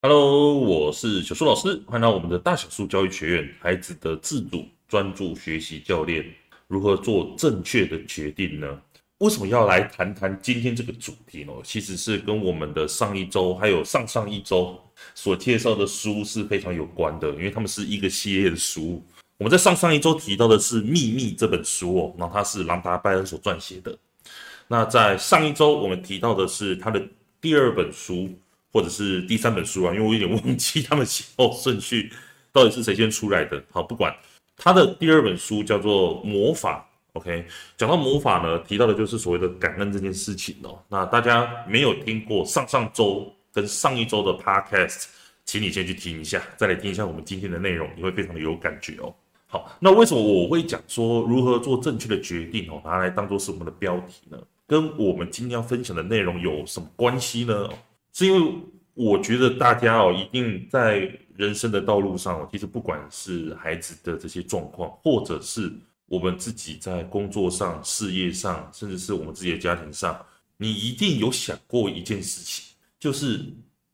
Hello，我是小树老师，欢迎来到我们的大小树教育学院，孩子的自主专注学习教练，如何做正确的决定呢？为什么要来谈谈今天这个主题呢？其实是跟我们的上一周还有上上一周所介绍的书是非常有关的，因为他们是一个系列的书。我们在上上一周提到的是《秘密》这本书哦，然后它是朗达·拜恩所撰写的。那在上一周我们提到的是他的第二本书。或者是第三本书啊，因为我有点忘记他们先后顺序到底是谁先出来的。好，不管他的第二本书叫做《魔法》，OK，讲到魔法呢，提到的就是所谓的感恩这件事情哦。那大家没有听过上上周跟上一周的 Podcast，请你先去听一下，再来听一下我们今天的内容，你会非常的有感觉哦。好，那为什么我会讲说如何做正确的决定哦，拿来当做是我们的标题呢？跟我们今天要分享的内容有什么关系呢？是因为我觉得大家哦，一定在人生的道路上，其实不管是孩子的这些状况，或者是我们自己在工作上、事业上，甚至是我们自己的家庭上，你一定有想过一件事情，就是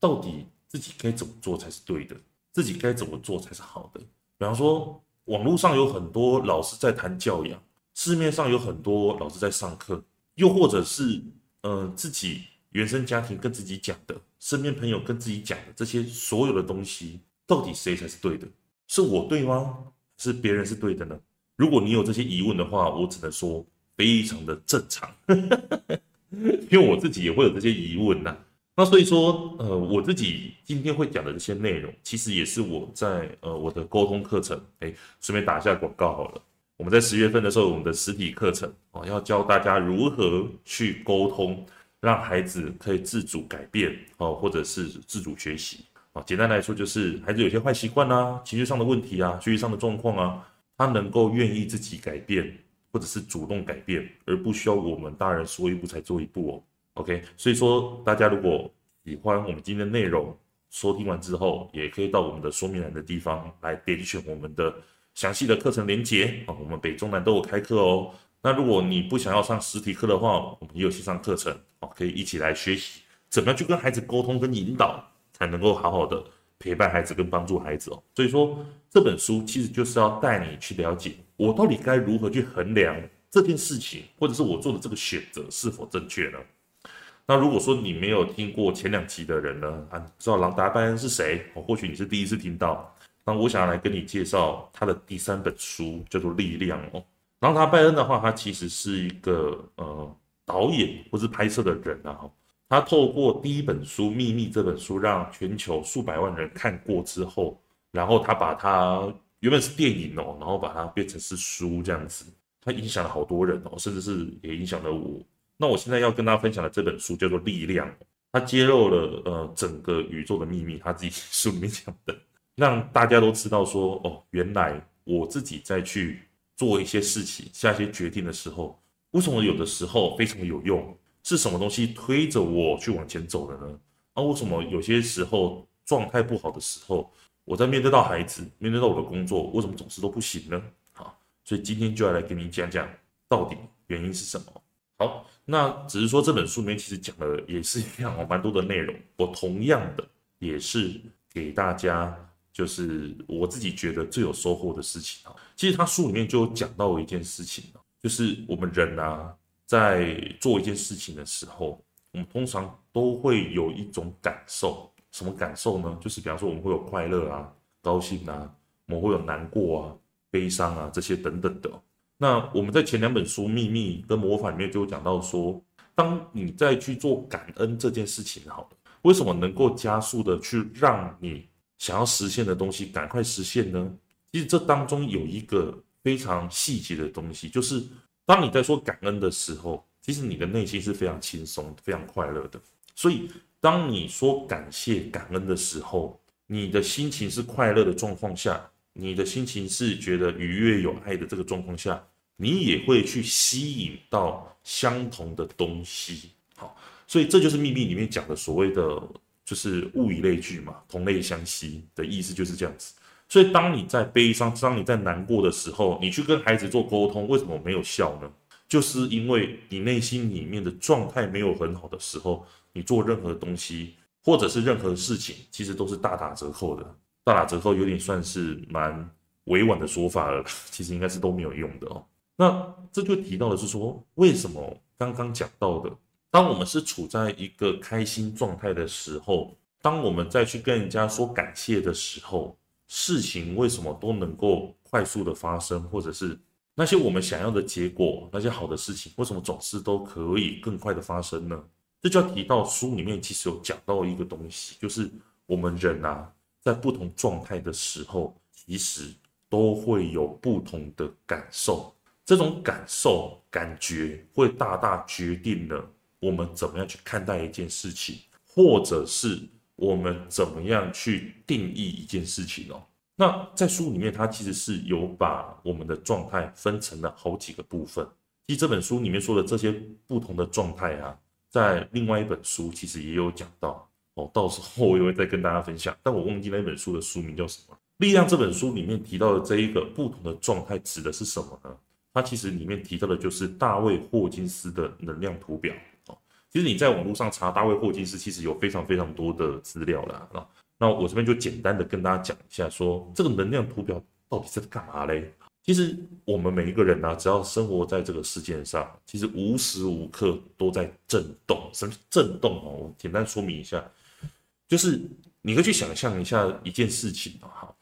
到底自己该怎么做才是对的，自己该怎么做才是好的。比方说，网络上有很多老师在谈教养，市面上有很多老师在上课，又或者是呃自己。原生家庭跟自己讲的，身边朋友跟自己讲的这些所有的东西，到底谁才是对的？是我对吗？是别人是对的呢？如果你有这些疑问的话，我只能说非常的正常，因为我自己也会有这些疑问呐。那所以说，呃，我自己今天会讲的这些内容，其实也是我在呃我的沟通课程，哎，顺便打一下广告好了。我们在十月份的时候，我们的实体课程哦，要教大家如何去沟通。让孩子可以自主改变哦，或者是自主学习啊。简单来说，就是孩子有些坏习惯啊、情绪上的问题啊、学习上的状况啊，他能够愿意自己改变，或者是主动改变，而不需要我们大人说一步才做一步哦。OK，所以说大家如果喜欢我们今天的内容，收听完之后，也可以到我们的说明栏的地方来点选我们的详细的课程连接啊。我们北中南都有开课哦。那如果你不想要上实体课的话，我们也有线上课程哦，可以一起来学习怎么样去跟孩子沟通跟引导，才能够好好的陪伴孩子跟帮助孩子哦。所以说这本书其实就是要带你去了解，我到底该如何去衡量这件事情，或者是我做的这个选择是否正确呢？那如果说你没有听过前两集的人呢，啊，你知道朗达·拜恩是谁？哦，或许你是第一次听到。那我想要来跟你介绍他的第三本书，叫做《力量》哦。朗达·拜恩的话，他其实是一个呃导演或是拍摄的人啊。他透过第一本书《秘密》这本书，让全球数百万人看过之后，然后他把它原本是电影哦，然后把它变成是书这样子。他影响了好多人哦，甚至是也影响了我。那我现在要跟大家分享的这本书叫做《力量》，他揭露了呃整个宇宙的秘密，他自己书里面讲的，让大家都知道说哦，原来我自己再去。做一些事情、下一些决定的时候，为什么有的时候非常有用？是什么东西推着我去往前走的呢？啊、为什么有些时候状态不好的时候，我在面对到孩子、面对到我的工作，为什么总是都不行呢？好，所以今天就要来跟你讲讲，到底原因是什么？好，那只是说这本书里面其实讲的也是一样哦，蛮多的内容。我同样的也是给大家。就是我自己觉得最有收获的事情啊，其实他书里面就有讲到一件事情，就是我们人啊，在做一件事情的时候，我们通常都会有一种感受，什么感受呢？就是比方说我们会有快乐啊、高兴啊，我们会有难过啊、悲伤啊这些等等的。那我们在前两本书《秘密》跟《魔法》里面就有讲到说，当你在去做感恩这件事情，好了，为什么能够加速的去让你想要实现的东西，赶快实现呢？其实这当中有一个非常细节的东西，就是当你在说感恩的时候，其实你的内心是非常轻松、非常快乐的。所以，当你说感谢、感恩的时候，你的心情是快乐的状况下，你的心情是觉得愉悦、有爱的这个状况下，你也会去吸引到相同的东西。好，所以这就是秘密里面讲的所谓的。就是物以类聚嘛，同类相吸的意思就是这样子。所以当你在悲伤、当你在难过的时候，你去跟孩子做沟通，为什么没有效呢？就是因为你内心里面的状态没有很好的时候，你做任何东西或者是任何事情，其实都是大打折扣的。大打折扣有点算是蛮委婉的说法了，其实应该是都没有用的哦。那这就提到的是说，为什么刚刚讲到的，当我们是处在一个开心状态的时候，当我们再去跟人家说感谢的时候，事情为什么都能够快速的发生，或者是那些我们想要的结果，那些好的事情，为什么总是都可以更快的发生呢？这就要提到书里面其实有讲到一个东西，就是我们人啊，在不同状态的时候，其实都会有不同的感受。这种感受、感觉会大大决定了我们怎么样去看待一件事情，或者是。我们怎么样去定义一件事情哦？那在书里面，它其实是有把我们的状态分成了好几个部分。其实这本书里面说的这些不同的状态啊，在另外一本书其实也有讲到哦。到时候我也会再跟大家分享，但我忘记那本书的书名叫什么。力量这本书里面提到的这一个不同的状态指的是什么呢？它其实里面提到的就是大卫霍金斯的能量图表。其实你在网络上查大卫霍金斯，其实有非常非常多的资料啦。那那我这边就简单的跟大家讲一下说，说这个能量图表到底是干嘛嘞？其实我们每一个人呢、啊，只要生活在这个世界上，其实无时无刻都在震动。什么震动哦？我简单说明一下，就是你可以去想象一下一件事情啊，哈，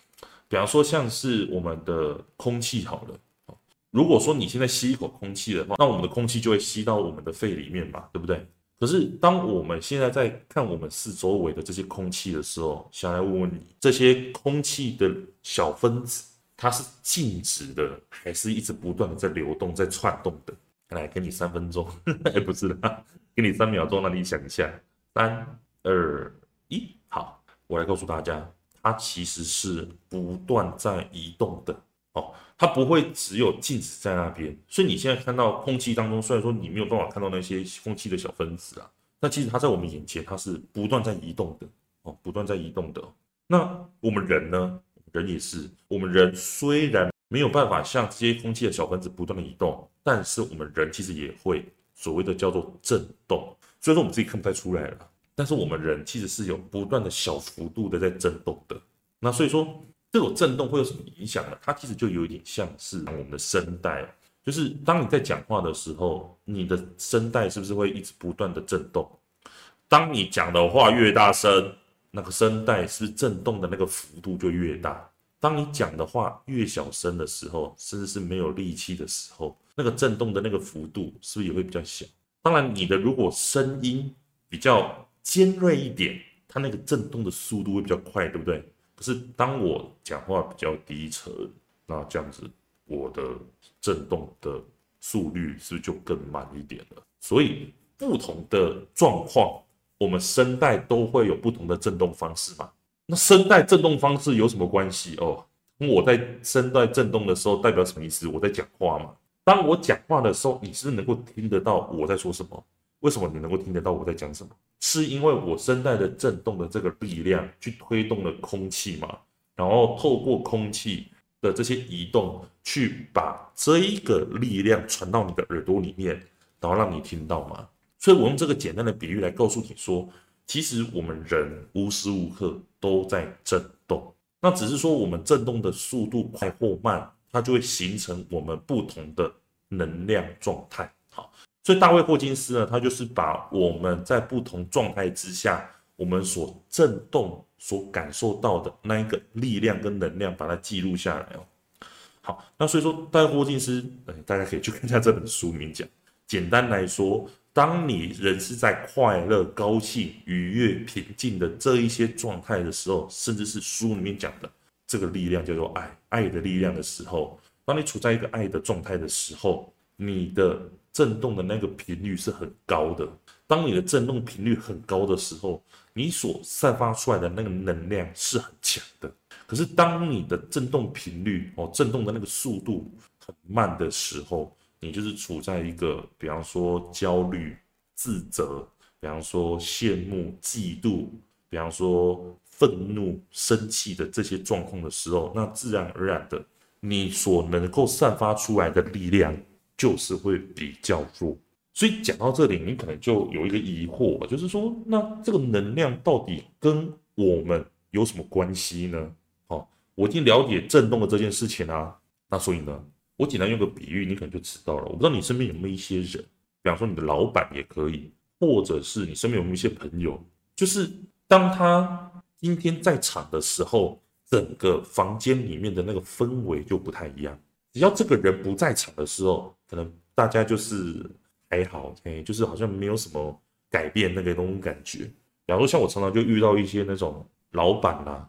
比方说像是我们的空气好了，如果说你现在吸一口空气的话，那我们的空气就会吸到我们的肺里面嘛，对不对？可是，当我们现在在看我们四周围的这些空气的时候，想来问问你，这些空气的小分子，它是静止的，还是一直不断的在流动、在窜动的？来，给你三分钟，哎，不是的，给你三秒钟，让你想一下，三、二、一，好，我来告诉大家，它其实是不断在移动的。哦，它不会只有静止在那边，所以你现在看到空气当中，虽然说你没有办法看到那些空气的小分子啊，但其实它在我们眼前，它是不断在移动的哦，不断在移动的。那我们人呢？人也是，我们人虽然没有办法像这些空气的小分子不断的移动，但是我们人其实也会所谓的叫做震动，虽然说我们自己看不太出来了，但是我们人其实是有不断的小幅度的在震动的。那所以说。这种震动会有什么影响呢？它其实就有一点像是我们的声带，就是当你在讲话的时候，你的声带是不是会一直不断的震动？当你讲的话越大声，那个声带是是震动的那个幅度就越大？当你讲的话越小声的时候，甚至是没有力气的时候，那个震动的那个幅度是不是也会比较小？当然，你的如果声音比较尖锐一点，它那个震动的速度会比较快，对不对？是当我讲话比较低沉，那这样子我的震动的速率是不是就更慢一点了？所以不同的状况，我们声带都会有不同的震动方式嘛。那声带震动方式有什么关系哦？我在声带震动的时候代表什么意思？我在讲话嘛。当我讲话的时候，你是能够听得到我在说什么？为什么你能够听得到我在讲什么？是因为我声带的震动的这个力量去推动了空气嘛，然后透过空气的这些移动，去把这一个力量传到你的耳朵里面，然后让你听到嘛。所以我用这个简单的比喻来告诉你说，其实我们人无时无刻都在震动，那只是说我们震动的速度快或慢，它就会形成我们不同的能量状态。所以大卫霍金斯呢，他就是把我们在不同状态之下，我们所震动、所感受到的那一个力量跟能量，把它记录下来哦。好，那所以说大卫霍金斯，哎，大家可以去看一下这本书里面讲。简单来说，当你人是在快乐、高兴、愉悦、平静的这一些状态的时候，甚至是书里面讲的这个力量叫做爱，爱的力量的时候，当你处在一个爱的状态的时候，你的。震动的那个频率是很高的。当你的震动频率很高的时候，你所散发出来的那个能量是很强的。可是当你的震动频率哦，震动的那个速度很慢的时候，你就是处在一个，比方说焦虑、自责，比方说羡慕、嫉妒，比方说愤怒、生气的这些状况的时候，那自然而然的，你所能够散发出来的力量。就是会比较弱，所以讲到这里，你可能就有一个疑惑，就是说，那这个能量到底跟我们有什么关系呢？哦，我已经了解震动的这件事情啊，那所以呢，我简单用个比喻，你可能就知道了。我不知道你身边有没有一些人，比方说你的老板也可以，或者是你身边有没有一些朋友，就是当他今天在场的时候，整个房间里面的那个氛围就不太一样。只要这个人不在场的时候，可能大家就是还好，哎，就是好像没有什么改变那个那种感觉。比方说，像我常常就遇到一些那种老板啦，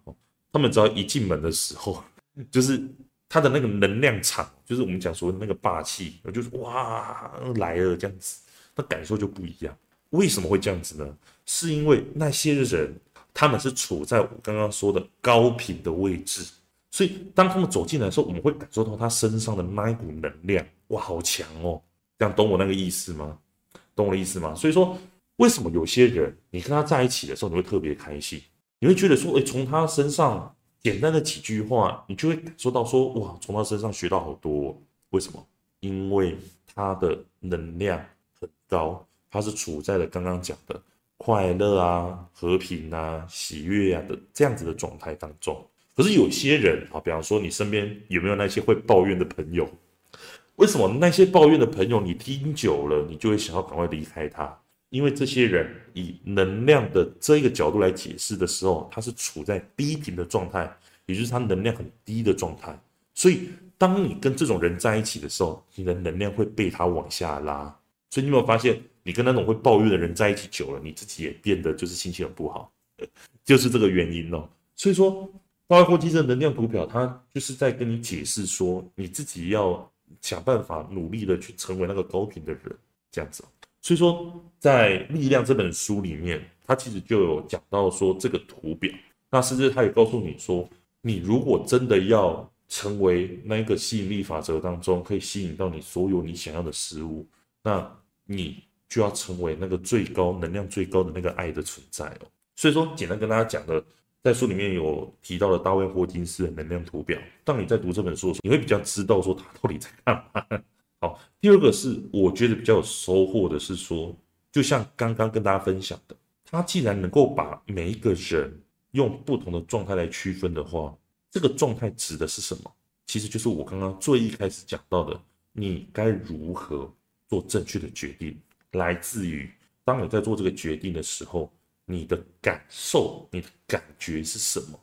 他们只要一进门的时候，就是他的那个能量场，就是我们讲说的那个霸气，就是哇来了这样子，那感受就不一样。为什么会这样子呢？是因为那些人他们是处在我刚刚说的高频的位置。所以，当他们走进来的时候，我们会感受到他身上的那一股能量，哇，好强哦！这样懂我那个意思吗？懂我的意思吗？所以说，为什么有些人你跟他在一起的时候，你会特别开心？你会觉得说，诶，从他身上简单的几句话，你就会感受到说，哇，从他身上学到好多。为什么？因为他的能量很高，他是处在了刚刚讲的快乐啊、和平啊、喜悦啊的这样子的状态当中。可是有些人啊，比方说你身边有没有那些会抱怨的朋友？为什么那些抱怨的朋友你听久了，你就会想要赶快离开他？因为这些人以能量的这一个角度来解释的时候，他是处在低频的状态，也就是他能量很低的状态。所以当你跟这种人在一起的时候，你的能量会被他往下拉。所以你有没有发现，你跟那种会抱怨的人在一起久了，你自己也变得就是心情很不好，就是这个原因哦。所以说。八位霍金的能量图表，它就是在跟你解释说，你自己要想办法努力的去成为那个高频的人，这样子。所以说，在《力量》这本书里面，它其实就有讲到说这个图表。那甚至它也告诉你说，你如果真的要成为那个吸引力法则当中可以吸引到你所有你想要的事物，那你就要成为那个最高能量最高的那个爱的存在哦。所以说，简单跟大家讲的。在书里面有提到了大卫霍金斯的能量图表。当你在读这本书的时候，你会比较知道说他到底在干嘛。好，第二个是我觉得比较有收获的是说，就像刚刚跟大家分享的，他既然能够把每一个人用不同的状态来区分的话，这个状态指的是什么？其实就是我刚刚最一开始讲到的，你该如何做正确的决定，来自于当你在做这个决定的时候。你的感受，你的感觉是什么？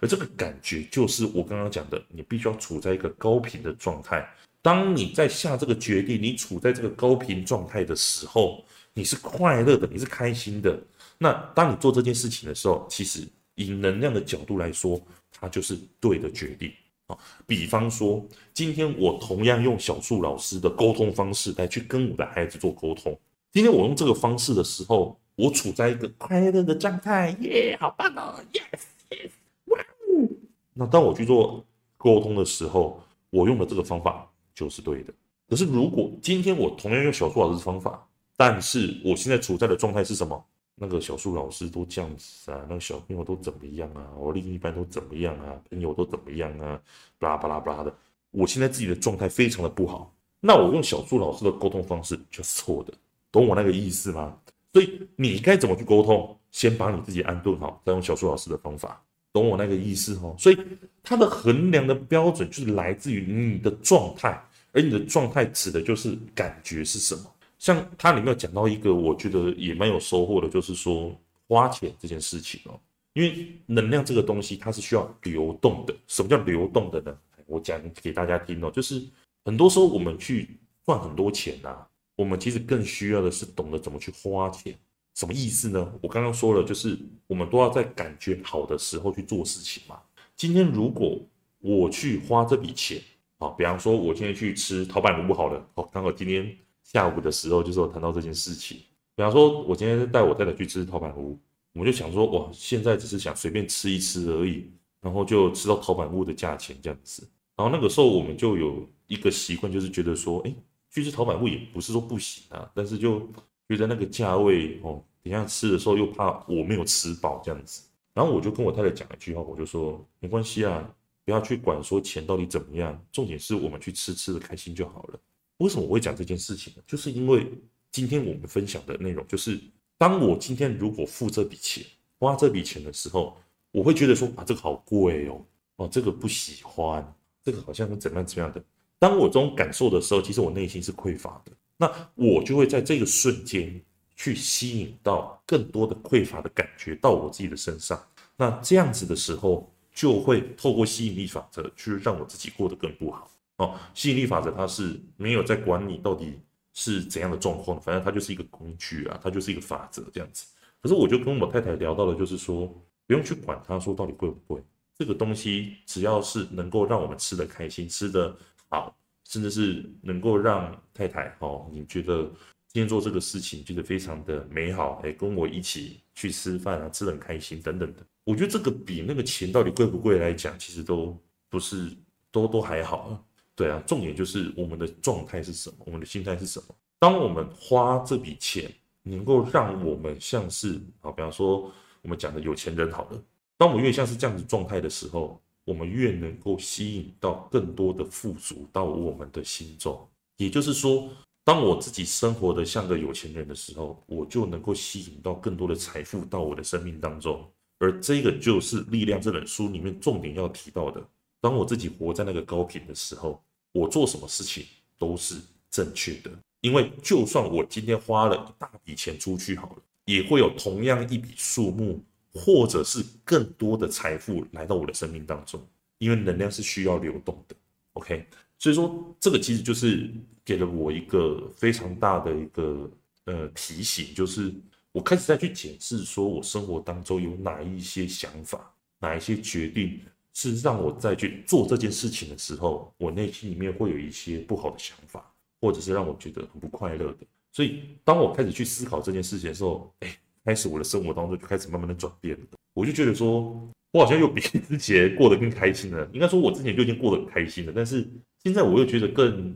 而这个感觉就是我刚刚讲的，你必须要处在一个高频的状态。当你在下这个决定，你处在这个高频状态的时候，你是快乐的，你是开心的。那当你做这件事情的时候，其实以能量的角度来说，它就是对的决定啊。比方说，今天我同样用小树老师的沟通方式来去跟我的孩子做沟通。今天我用这个方式的时候。我处在一个快乐的状态，耶，好棒哦，yes yes，哇哦！那当我去做沟通的时候，我用的这个方法就是对的。可是如果今天我同样用小树老师的方法，但是我现在处在的状态是什么？那个小树老师都这样子啊，那个小朋友都怎么样啊？我另一半都怎么样啊？朋友都怎么样啊？巴拉巴拉巴拉的，我现在自己的状态非常的不好。那我用小树老师的沟通方式就是错的，懂我那个意思吗？所以你该怎么去沟通？先把你自己安顿好，再用小树老师的方法，懂我那个意思哦。所以它的衡量的标准就是来自于你的状态，而你的状态指的就是感觉是什么。像它里面有讲到一个，我觉得也蛮有收获的，就是说花钱这件事情哦。因为能量这个东西它是需要流动的。什么叫流动的呢？我讲给大家听哦，就是很多时候我们去赚很多钱啊。我们其实更需要的是懂得怎么去花钱，什么意思呢？我刚刚说了，就是我们都要在感觉好的时候去做事情嘛。今天如果我去花这笔钱，啊，比方说我今天去吃陶板屋好了，哦，刚好今天下午的时候就是我谈到这件事情。比方说我今天带我太太去吃陶板屋，我们就想说，哇，现在只是想随便吃一吃而已，然后就吃到陶板屋的价钱这样子。然后那个时候我们就有一个习惯，就是觉得说，哎。去吃陶板屋也不是说不行啊，但是就觉得那个价位哦，等下吃的时候又怕我没有吃饱这样子。然后我就跟我太太讲一句话，我就说没关系啊，不要去管说钱到底怎么样，重点是我们去吃吃的开心就好了。为什么我会讲这件事情呢？就是因为今天我们分享的内容，就是当我今天如果付这笔钱，花这笔钱的时候，我会觉得说啊，这个好贵哦，哦，这个不喜欢，这个好像是怎么样怎么样的。当我这种感受的时候，其实我内心是匮乏的，那我就会在这个瞬间去吸引到更多的匮乏的感觉到我自己的身上。那这样子的时候，就会透过吸引力法则去让我自己过得更不好哦。吸引力法则它是没有在管你到底是怎样的状况，反正它就是一个工具啊，它就是一个法则这样子。可是我就跟我太太聊到了，就是说不用去管它说到底贵不贵，这个东西只要是能够让我们吃得开心、吃得好，甚至是能够让太太哦，你觉得今天做这个事情觉得非常的美好，哎，跟我一起去吃饭啊，吃得很开心等等的。我觉得这个比那个钱到底贵不贵来讲，其实都不是，都都还好啊。对啊，重点就是我们的状态是什么，我们的心态是什么。当我们花这笔钱，能够让我们像是啊，比方说我们讲的有钱人好了，当我们越像是这样子状态的时候，我们越能够吸引到更多的富足到我们的心中。也就是说，当我自己生活的像个有钱人的时候，我就能够吸引到更多的财富到我的生命当中。而这个就是《力量》这本书里面重点要提到的。当我自己活在那个高频的时候，我做什么事情都是正确的。因为就算我今天花了一大笔钱出去好了，也会有同样一笔数目，或者是更多的财富来到我的生命当中。因为能量是需要流动的。OK，所以说这个其实就是给了我一个非常大的一个呃提醒，就是。我开始再去检视，说我生活当中有哪一些想法，哪一些决定是让我在去做这件事情的时候，我内心里面会有一些不好的想法，或者是让我觉得很不快乐的。所以，当我开始去思考这件事情的时候，哎，开始我的生活当中就开始慢慢的转变了。我就觉得说，我好像又比之前过得更开心了。应该说，我之前就已经过得很开心了，但是现在我又觉得更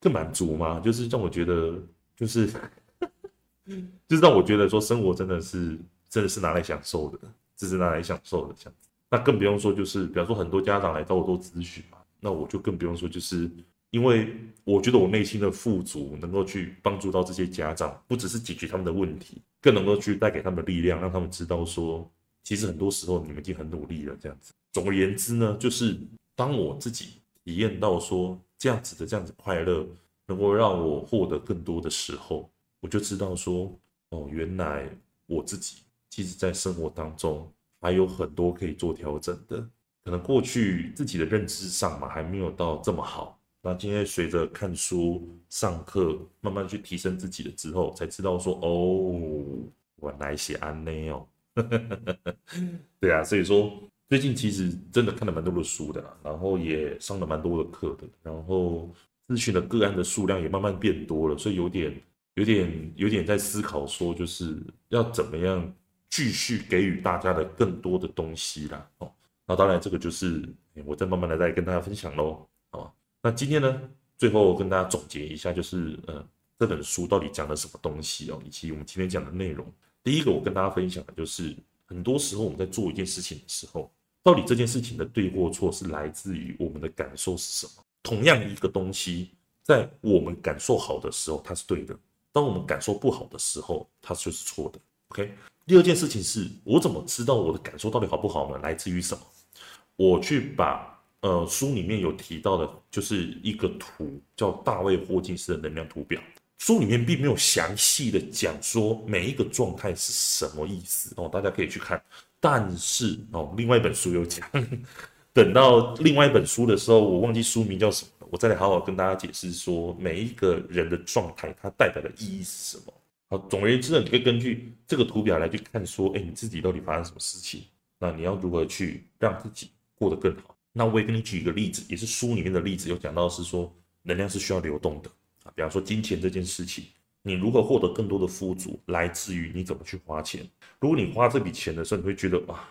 更满足嘛，就是让我觉得就是。就是让我觉得说生活真的是真的是拿来享受的，这是拿来享受的这样子。那更不用说就是，比方说很多家长来找我做咨询嘛，那我就更不用说，就是因为我觉得我内心的富足能够去帮助到这些家长，不只是解决他们的问题，更能够去带给他们的力量，让他们知道说，其实很多时候你们已经很努力了这样子。总而言之呢，就是当我自己体验到说这样子的这样子快乐，能够让我获得更多的时候。我就知道说，哦，原来我自己其实，在生活当中还有很多可以做调整的。可能过去自己的认知上嘛，还没有到这么好。那今天随着看书、上课，慢慢去提升自己了之后，才知道说，哦，原来是安内哦。对啊，所以说最近其实真的看了蛮多的书的，然后也上了蛮多的课的，然后咨询的个案的数量也慢慢变多了，所以有点。有点有点在思考，说就是要怎么样继续给予大家的更多的东西啦。哦，那当然这个就是我再慢慢的再跟大家分享喽。那今天呢，最后跟大家总结一下，就是呃这本书到底讲了什么东西哦，以及我们今天讲的内容。第一个我跟大家分享的就是，很多时候我们在做一件事情的时候，到底这件事情的对或错是来自于我们的感受是什么？同样一个东西，在我们感受好的时候，它是对的。当我们感受不好的时候，它就是错的。OK，第二件事情是我怎么知道我的感受到底好不好呢？来自于什么？我去把呃书里面有提到的，就是一个图叫大卫霍金斯的能量图表。书里面并没有详细的讲说每一个状态是什么意思哦，大家可以去看。但是哦，另外一本书有讲，等到另外一本书的时候，我忘记书名叫什么了。我再来好好跟大家解释说，每一个人的状态，它代表的意义是什么？好，总而言之呢，你可以根据这个图表来去看，说，哎，你自己到底发生什么事情？那你要如何去让自己过得更好？那我也给你举一个例子，也是书里面的例子，有讲到是说，能量是需要流动的啊。比方说金钱这件事情，你如何获得更多的富足，来自于你怎么去花钱。如果你花这笔钱的时候，你会觉得哇，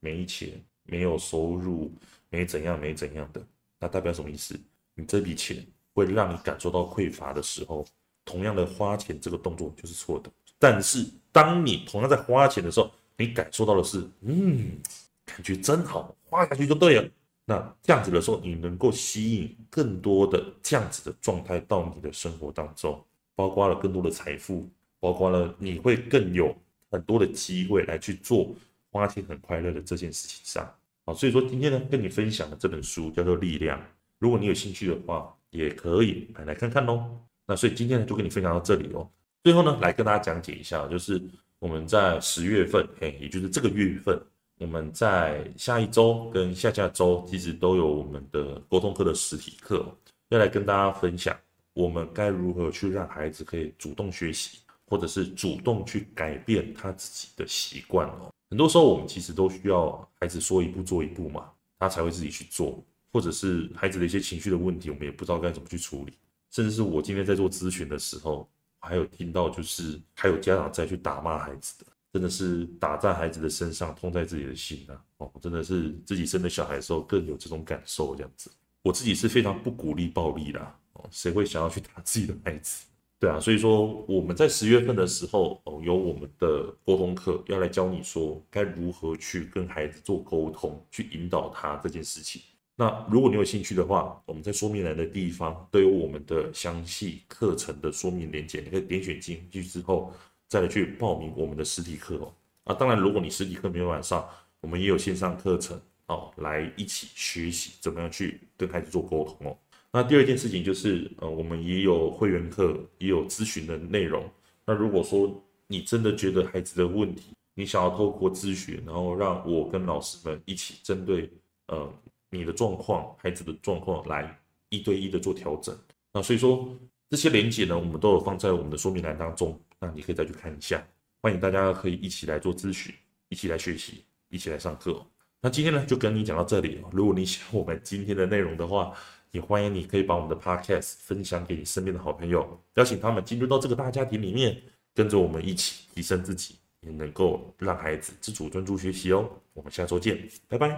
没钱，没有收入，没怎样，没怎样的，那代表什么意思？你这笔钱会让你感受到匮乏的时候，同样的花钱这个动作就是错的。但是当你同样在花钱的时候，你感受到的是，嗯，感觉真好，花下去就对了。那这样子的时候，你能够吸引更多的这样子的状态到你的生活当中。包括了更多的财富，包括了你会更有很多的机会来去做花钱很快乐的这件事情上。好，所以说今天呢，跟你分享的这本书叫做《力量》，如果你有兴趣的话，也可以买来看看喽。那所以今天呢，就跟你分享到这里哦。最后呢，来跟大家讲解一下，就是我们在十月份，哎，也就是这个月份，我们在下一周跟下下周，其实都有我们的沟通课的实体课，要来跟大家分享，我们该如何去让孩子可以主动学习，或者是主动去改变他自己的习惯哦。很多时候，我们其实都需要孩子说一步做一步嘛，他才会自己去做。或者是孩子的一些情绪的问题，我们也不知道该怎么去处理。甚至是我今天在做咨询的时候，还有听到就是还有家长在去打骂孩子的，真的是打在孩子的身上，痛在自己的心啊！哦，真的是自己生的小孩的时候更有这种感受这样子。我自己是非常不鼓励暴力啦，哦，谁会想要去打自己的孩子？对啊，所以说我们在十月份的时候，哦，有我们的沟通课要来教你说该如何去跟孩子做沟通，去引导他这件事情。那如果你有兴趣的话，我们在说明栏的地方都有我们的详细课程的说明链接，你可以点选进去之后再来去报名我们的实体课哦。啊，当然，如果你实体课没有晚上，我们也有线上课程哦，来一起学习怎么样去跟孩子做沟通哦。那第二件事情就是，呃，我们也有会员课，也有咨询的内容。那如果说你真的觉得孩子的问题，你想要透过咨询，然后让我跟老师们一起针对，呃，你的状况、孩子的状况来一对一的做调整。那所以说这些连接呢，我们都有放在我们的说明栏当中，那你可以再去看一下。欢迎大家可以一起来做咨询，一起来学习，一起来上课。那今天呢，就跟你讲到这里。如果你喜欢我们今天的内容的话，也欢迎你可以把我们的 Podcast 分享给你身边的好朋友，邀请他们进入到这个大家庭里面，跟着我们一起提升自己，也能够让孩子自主专注学习哦。我们下周见，拜拜。